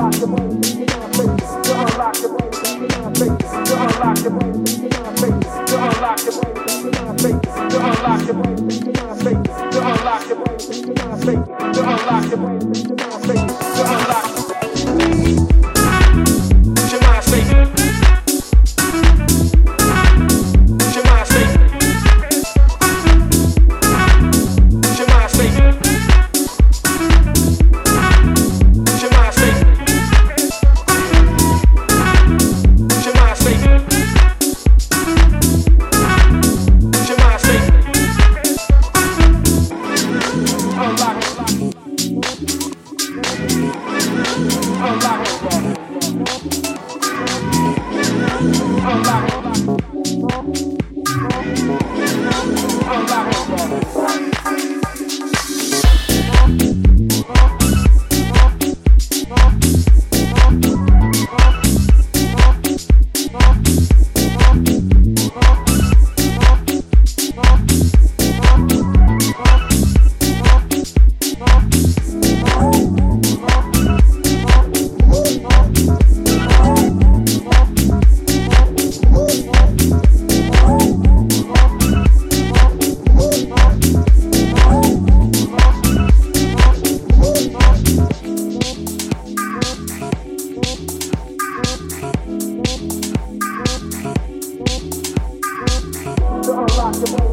lock your brain, to unlock the brain, to unlock the